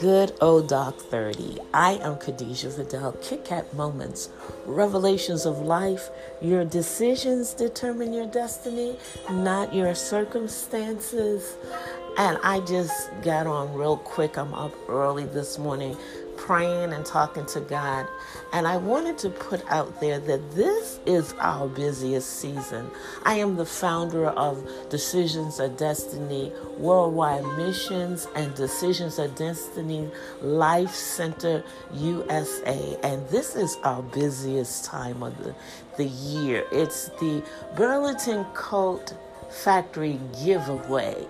good old Doc 30. I am Khadijah Vidal. Kit Kat Moments, revelations of life. Your decisions determine your destiny, not your circumstances. And I just got on real quick. I'm up early this morning praying and talking to God. And I wanted to put out there that this is our busiest season. I am the founder of Decisions of Destiny Worldwide Missions and Decisions of Destiny Life Center USA. And this is our busiest time of the, the year. It's the Burlington Coat Factory giveaway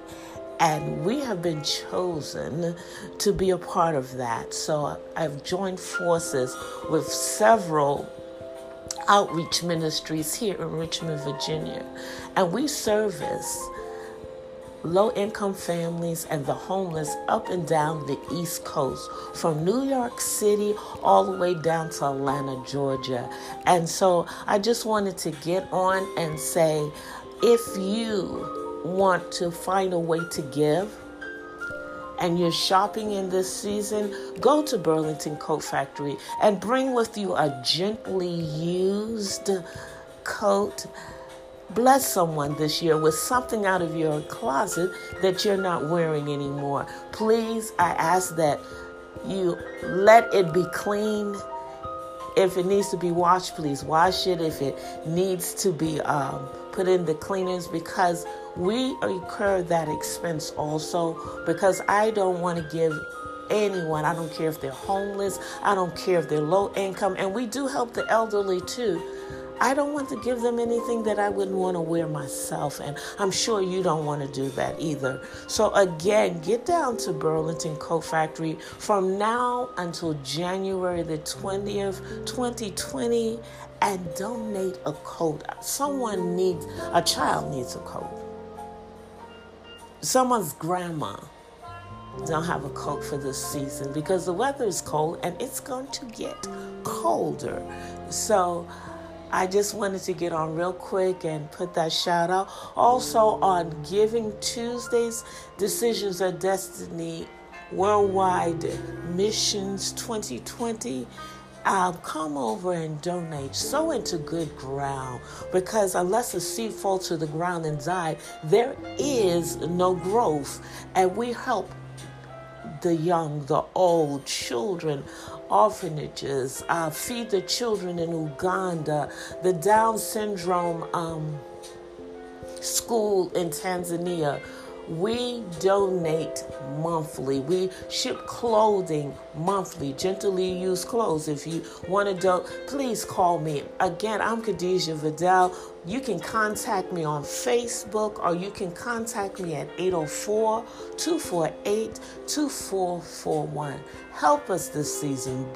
and we have been chosen to be a part of that. So I've joined forces with several outreach ministries here in Richmond, Virginia, and we service low income families and the homeless up and down the East Coast, from New York City all the way down to Atlanta, Georgia. And so I just wanted to get on and say if you want to find a way to give and you're shopping in this season, go to Burlington Coat Factory and bring with you a gently used coat. Bless someone this year with something out of your closet that you're not wearing anymore. Please, I ask that you let it be clean. If it needs to be washed, please wash it. If it needs to be um, put in the cleaners, because we incur that expense also because I don't want to give anyone, I don't care if they're homeless, I don't care if they're low income, and we do help the elderly too. I don't want to give them anything that I wouldn't want to wear myself, and I'm sure you don't want to do that either. So, again, get down to Burlington Coat Factory from now until January the 20th, 2020, and donate a coat. Someone needs, a child needs a coat someone's grandma don't have a coat for this season because the weather is cold and it's going to get colder. So I just wanted to get on real quick and put that shout out. Also on Giving Tuesdays, Decisions of Destiny Worldwide Missions 2020 uh, come over and donate, sow into good ground, because unless a seed falls to the ground and die, there is no growth. And we help the young, the old, children, orphanages, uh, feed the children in Uganda, the Down syndrome um, school in Tanzania we donate monthly. We ship clothing monthly, gently used clothes. If you want to do, please call me. Again, I'm Khadijah Vidal. You can contact me on Facebook or you can contact me at 804 248 2441. Help us this season.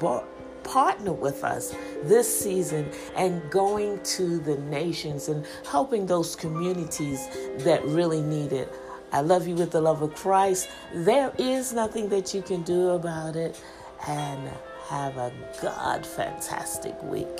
partner with us this season and going to the nations and helping those communities that really need it. I love you with the love of Christ. There is nothing that you can do about it. And have a God fantastic week.